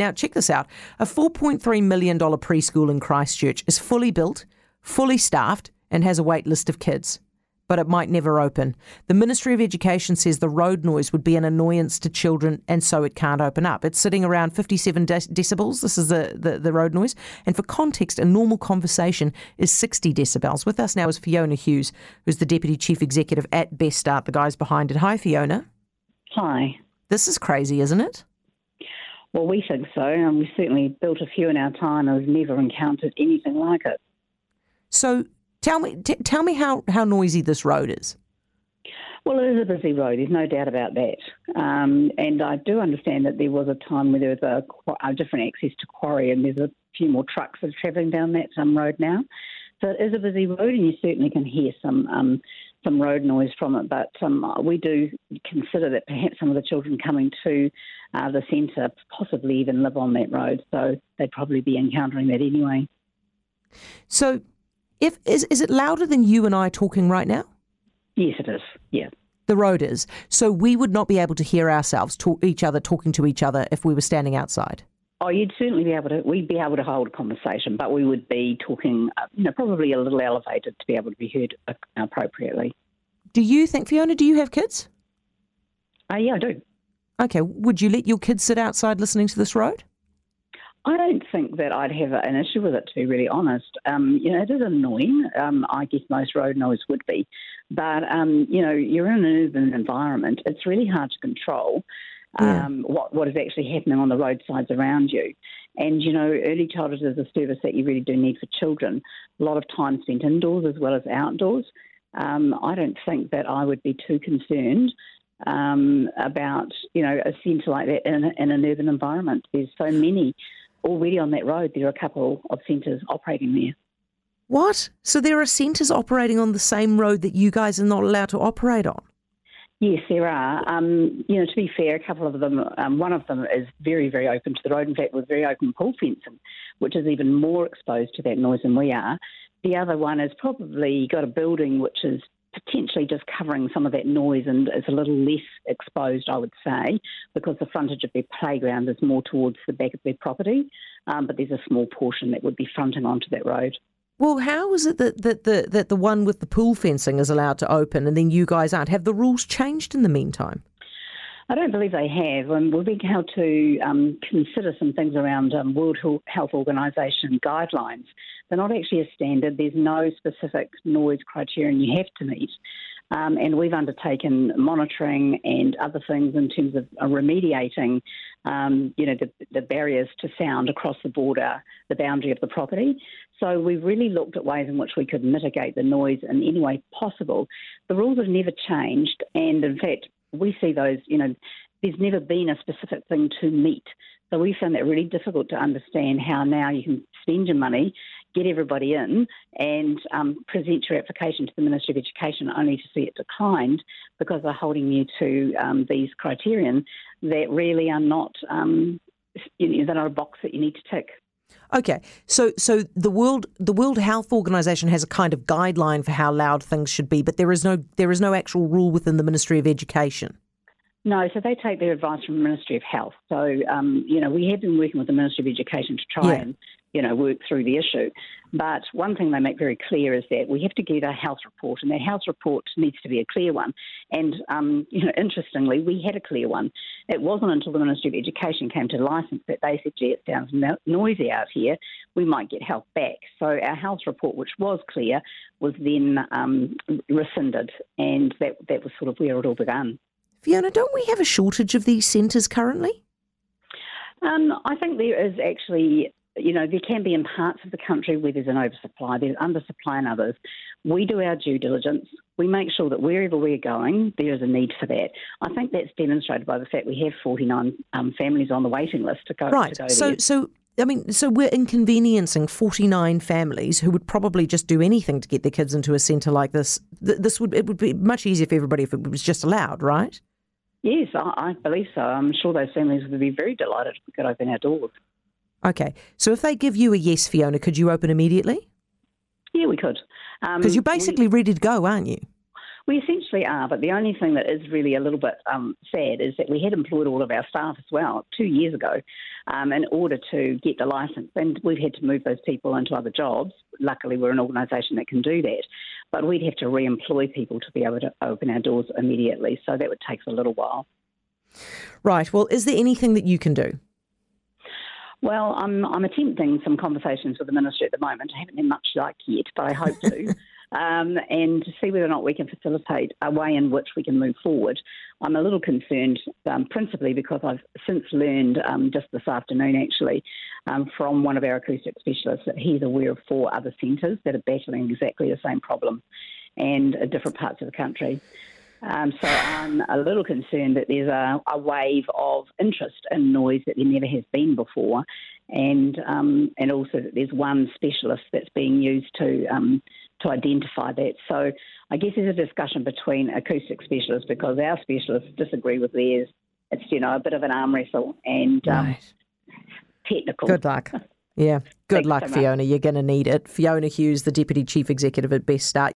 Now, check this out. A $4.3 million preschool in Christchurch is fully built, fully staffed, and has a wait list of kids but it might never open. The Ministry of Education says the road noise would be an annoyance to children and so it can't open up. It's sitting around 57 de- decibels. This is the, the, the, road noise. And for context, a normal conversation is 60 decibels. With us now is Fiona Hughes, who's the Deputy Chief Executive at Best Start, the guys behind it. Hi, Fiona. Hi. This is crazy, isn't it? Well, we think so. And we certainly built a few in our time and we've never encountered anything like it. So Tell me, t- tell me how, how noisy this road is. Well, it is a busy road. There's no doubt about that. Um, and I do understand that there was a time where there was a, a, different access to quarry, and there's a few more trucks that are travelling down that um, road now. So it is a busy road, and you certainly can hear some um, some road noise from it. But um, we do consider that perhaps some of the children coming to uh, the centre possibly even live on that road, so they'd probably be encountering that anyway. So if is is it louder than you and I talking right now? Yes, it is. Yeah. The road is. So we would not be able to hear ourselves talk each other talking to each other if we were standing outside. Oh, you'd certainly be able to. We'd be able to hold a conversation, but we would be talking, uh, you know, probably a little elevated to be able to be heard uh, appropriately. Do you think, Fiona? Do you have kids? Uh, yeah, I do. Okay. Would you let your kids sit outside listening to this road? I don't think that I'd have an issue with it, to be really honest. Um, you know, it is annoying. Um, I guess most road noise would be. But, um, you know, you're in an urban environment. It's really hard to control yeah. Um, what, what is actually happening on the roadsides around you. And, you know, early childhood is a service that you really do need for children. A lot of time spent indoors as well as outdoors. Um, I don't think that I would be too concerned um, about you know a centre like that in, in, an urban environment. There's so many already on that road, there are a couple of centres operating there. What? So there are centres operating on the same road that you guys are not allowed to operate on? Yes, there are. Um, you know, to be fair, a couple of them, um, one of them is very, very open to the road. In fact, with very open pool fencing, which is even more exposed to that noise than we are. The other one has probably got a building which is potentially just covering some of that noise and is a little less exposed, I would say, because the frontage of their playground is more towards the back of their property. Um, but there's a small portion that would be fronting onto that road. Well, how is it that, that the that the one with the pool fencing is allowed to open and then you guys aren't? Have the rules changed in the meantime? I don't believe they have. Um, we're being held to um, consider some things around um, World Health Organization guidelines. They're not actually a standard. There's no specific noise criterion you have to meet. Um, and we've undertaken monitoring and other things in terms of uh, remediating, um, you know, the, the, barriers to sound across the border, the boundary of the property. So we've really looked at ways in which we could mitigate the noise in any way possible. The rules have never changed, and in fact, we see those, you know, there's never been a specific thing to meet. So we found that really difficult to understand how now you can spend your money, get everybody in, and um, present your application to the Ministry of Education only to see it declined because they're holding you to um, these criterion that really are not, um, you know, they're not a box that you need to tick. Okay, so so the world the World Health Organization has a kind of guideline for how loud things should be, but there is no there is no actual rule within the Ministry of Education. No, so they take their advice from the Ministry of Health. So, um, you know, we have been working with the Ministry of Education to try yeah. and you know, work through the issue. But one thing they make very clear is that we have to get a health report, and that health report needs to be a clear one. And, um, you know, interestingly, we had a clear one. It wasn't until the Ministry of Education came to license that they said, gee, it sounds no- noisy out here, we might get help back. So our health report, which was clear, was then um, rescinded, and that, that was sort of where it all began. Fiona, don't we have a shortage of these centres currently? Um, I think there is actually you know, there can be in parts of the country where there's an oversupply, there's undersupply in others. We do our due diligence. We make sure that wherever we're going, there is a need for that. I think that's demonstrated by the fact we have 49 um, families on the waiting list to go. Right. To go so, there. so I mean, so we're inconveniencing 49 families who would probably just do anything to get their kids into a centre like this. This would it would be much easier for everybody if it was just allowed, right? Yes, I, I believe so. I'm sure those families would be very delighted if we could open our doors. Okay. So if they give you a yes, Fiona, could you open immediately? Yeah, we could. Because um, you're basically we, ready to go, aren't you? We essentially are, but the only thing that is really a little bit um, sad is that we had employed all of our staff as well two years ago um, in order to get the licence, and we've had to move those people into other jobs. Luckily, we're an organisation that can do that, but we'd have to re employ people to be able to open our doors immediately, so that would take a little while. Right. Well, is there anything that you can do? Well, I'm, I'm attempting some conversations with the ministry at the moment. I haven't had much luck yet, but I hope to. um, and to see whether or not we can facilitate a way in which we can move forward. I'm a little concerned, um, principally because I've since learned um, just this afternoon, actually, um, from one of our acoustic specialists that he's aware of four other centres that are battling exactly the same problem and uh, different parts of the country. Um, so I'm a little concerned that there's a, a, wave of interest in noise that there never has been before, and um, and also that there's one specialist that's being used to um, to identify that. So I guess there's a discussion between acoustic specialists because our specialists disagree with theirs. It's you know a bit of an arm wrestle and um, right. technical. Good luck. Yeah, good Thanks luck, so Fiona. You're going to need it. Fiona Hughes, the Deputy Chief Executive at Best Start.